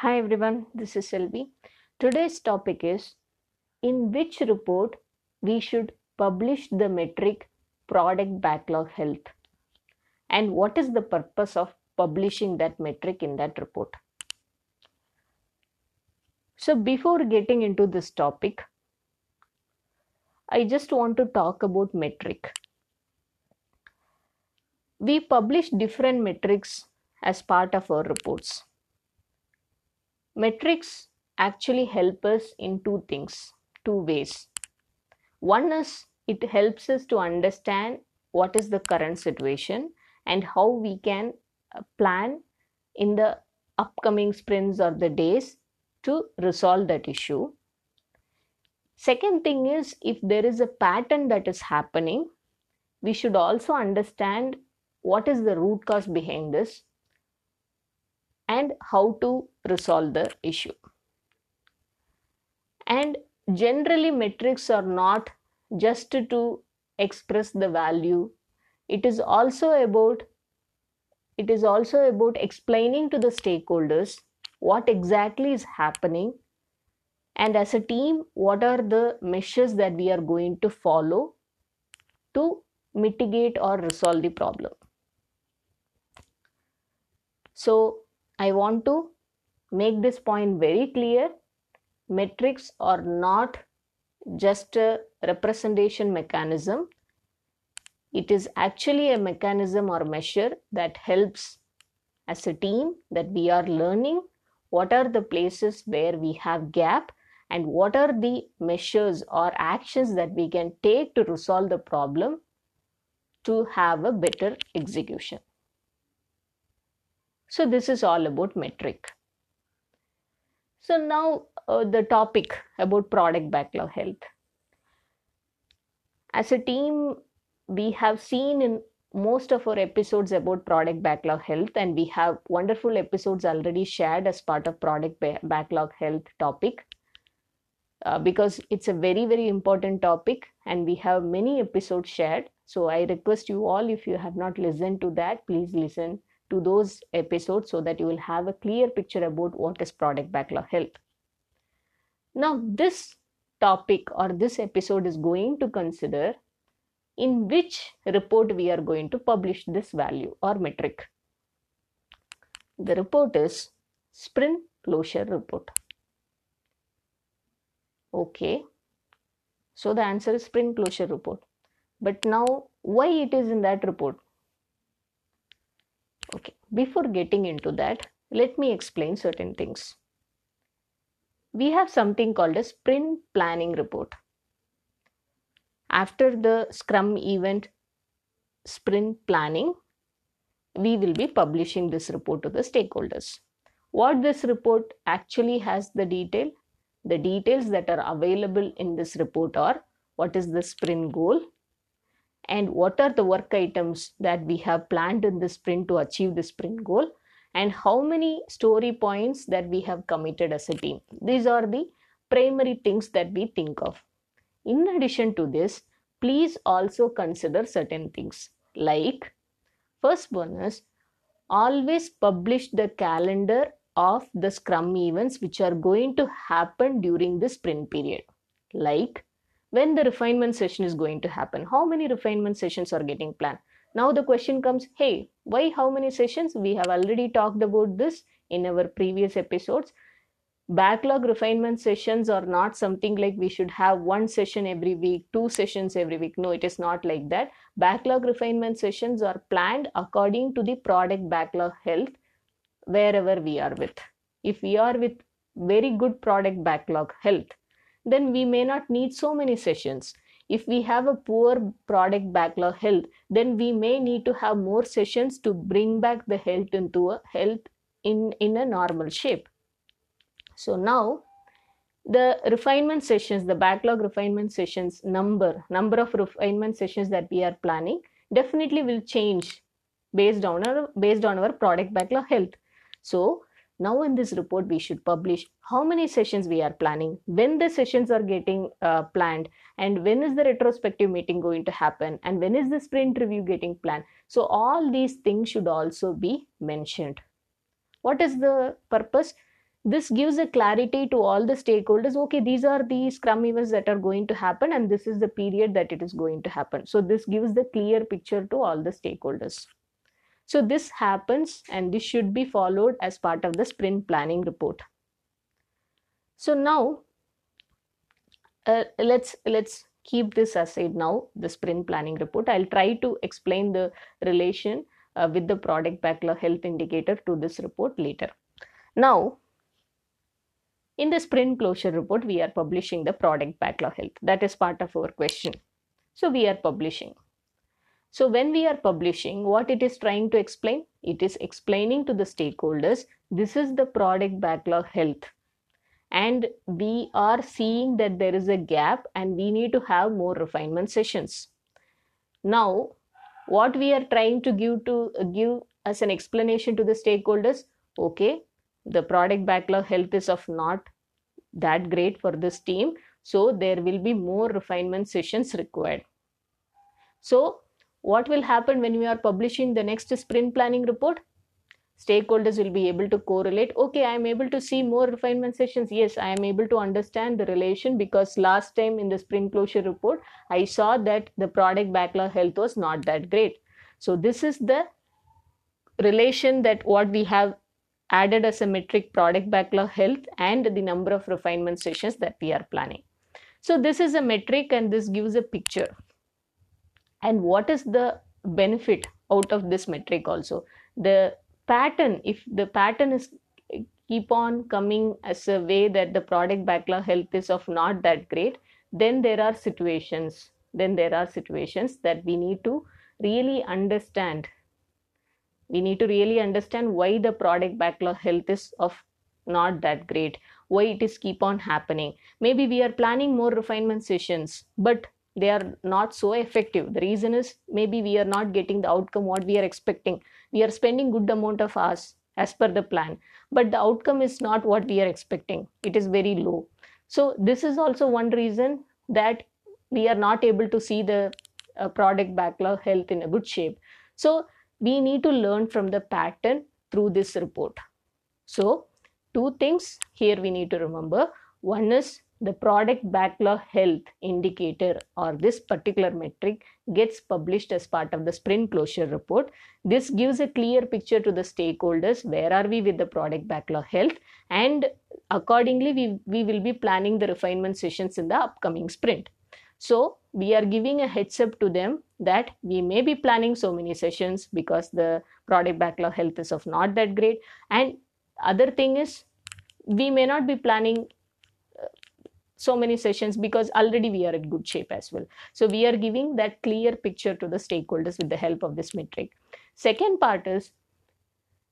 Hi everyone, this is Selvi. Today's topic is in which report we should publish the metric product backlog health and what is the purpose of publishing that metric in that report. So before getting into this topic, I just want to talk about metric. We publish different metrics as part of our reports. Metrics actually help us in two things, two ways. One is it helps us to understand what is the current situation and how we can uh, plan in the upcoming sprints or the days to resolve that issue. Second thing is if there is a pattern that is happening, we should also understand what is the root cause behind this and how to resolve the issue. And generally, metrics are not just to express the value, it is also about it is also about explaining to the stakeholders what exactly is happening and as a team what are the measures that we are going to follow to mitigate or resolve the problem so i want to make this point very clear metrics are not just a representation mechanism it is actually a mechanism or measure that helps as a team that we are learning what are the places where we have gap and what are the measures or actions that we can take to resolve the problem to have a better execution. So this is all about metric. So now uh, the topic about product backlog health. As a team, we have seen in most of our episodes about product backlog health and we have wonderful episodes already shared as part of product ba- backlog health topic uh, because it's a very very important topic and we have many episodes shared so i request you all if you have not listened to that please listen to those episodes so that you will have a clear picture about what is product backlog health now this topic or this episode is going to consider in which report we are going to publish this value or metric. The report is sprint closure report. Okay, so the answer is sprint closure report. But now, why it is in that report? Before getting into that, let me explain certain things. We have something called a sprint planning report. After the scrum event sprint planning we will be publishing this report to the stakeholders. What this report actually has the detail? The details that are available in this report are what is the sprint goal and what are the work items that we have planned in the sprint to achieve the sprint goal? And how many story points that we have committed as a team? These are the primary things that we think of. In addition to this, please also consider certain things. Like first bonus always publish the calendar of the scrum events which are going to happen during the sprint period. Like when the refinement session is going to happen, how many refinement sessions are getting planned. Now the question comes, hey, why how many sessions? We have already talked about this in our previous episodes backlog refinement sessions are not something like we should have one session every week two sessions every week no it is not like that backlog refinement sessions are planned according to the product backlog health wherever we are with if we are with very good product backlog health then we may not need so many sessions if we have a poor product backlog health then we may need to have more sessions to bring back the health into a health in in a normal shape so now the refinement sessions, the backlog refinement sessions number, number of refinement sessions that we are planning definitely will change based on our based on our product backlog health. So now in this report we should publish how many sessions we are planning, when the sessions are getting uh, planned, and when is the retrospective meeting going to happen, and when is the sprint review getting planned. So all these things should also be mentioned. What is the purpose? this gives a clarity to all the stakeholders okay these are the scrum events that are going to happen and this is the period that it is going to happen so this gives the clear picture to all the stakeholders so this happens and this should be followed as part of the sprint planning report so now uh, let's let's keep this aside now the sprint planning report i'll try to explain the relation uh, with the product backlog health indicator to this report later now in the sprint closure report, we are publishing the product backlog health. That is part of our question. So we are publishing. So when we are publishing, what it is trying to explain? It is explaining to the stakeholders, this is the product backlog health. And we are seeing that there is a gap and we need to have more refinement sessions. Now, what we are trying to give to give as an explanation to the stakeholders, okay, the product backlog health is of not that great for this team so there will be more refinement sessions required so what will happen when we are publishing the next sprint planning report stakeholders will be able to correlate okay i am able to see more refinement sessions yes i am able to understand the relation because last time in the sprint closure report i saw that the product backlog health was not that great so this is the relation that what we have added as a metric product backlog health and the number of refinement sessions that we are planning. So this is a metric and this gives a picture. And what is the benefit out of this metric also? The pattern, if the pattern is keep on coming as a way that the product backlog health is of not that great, then there are situations, then there are situations that we need to really understand we need to really understand why the product backlog health is of not that great why it is keep on happening maybe we are planning more refinement sessions but they are not so effective. The reason is maybe we are not getting the outcome what we are expecting. We are spending good amount of hours as per the plan but the outcome is not what we are expecting. It is very low. So this is also one reason that we are not able to see the uh, product backlog health in a good shape. So we need to learn from the pattern through this report. So, two things here we need to remember. One is the product backlog health indicator or this particular metric gets published as part of the sprint closure report. This gives a clear picture to the stakeholders where are we with the product backlog health and accordingly we, we will be planning the refinement sessions in the upcoming sprint. So we are giving a heads up to them that we may be planning so many sessions because the product backlog health is of not that great. And other thing is we may not be planning so many sessions because already we are in good shape as well. So we are giving that clear picture to the stakeholders with the help of this metric. Second part is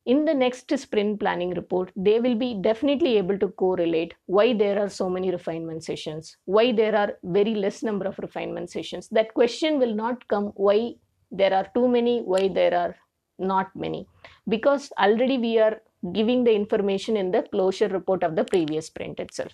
in the next sprint planning report, they will be definitely able to correlate why there are so many refinement sessions, why there are very less number of refinement sessions. That question will not come why there are too many, why there are not many, because already we are giving the information in the closure report of the previous sprint itself.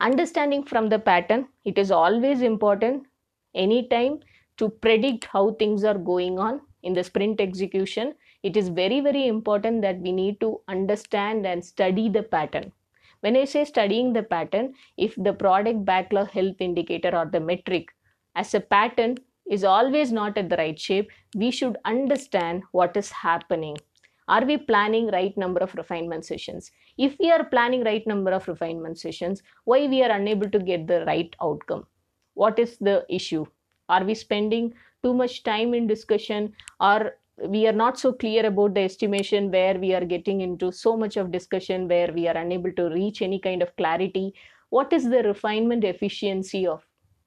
Understanding from the pattern, it is always important anytime to predict how things are going on in the sprint execution. It is very very important that we need to understand and study the pattern. When i say studying the pattern if the product backlog health indicator or the metric as a pattern is always not at the right shape we should understand what is happening are we planning right number of refinement sessions? If we are planning right number of refinement sessions why we are unable to get the right outcome? What is the issue? Are we spending too much time in discussion? Or we are not so clear about the estimation where we are getting into so much of discussion where we are unable to reach any kind of clarity? What is the refinement efficiency of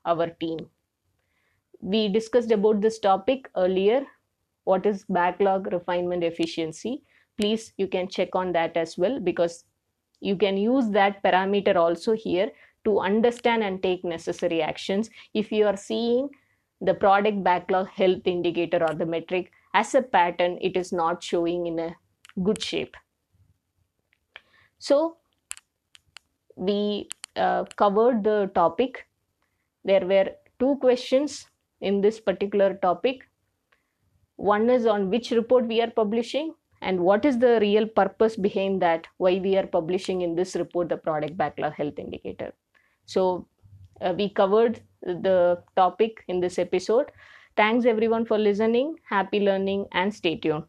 our team? We discussed about this topic earlier what is backlog refinement efficiency please you can check on that as well because you can use that parameter also here to understand and take necessary actions. If you are seeing the product backlog health indicator or the metric as a pattern it is not showing in a good shape. So we uh, covered the topic. There were two questions in this particular topic one is on which report we are publishing and what is the real purpose behind that why we are publishing in this report the product backlog health indicator. So uh, we covered the topic in this episode. Thanks everyone for listening. Happy learning and stay tuned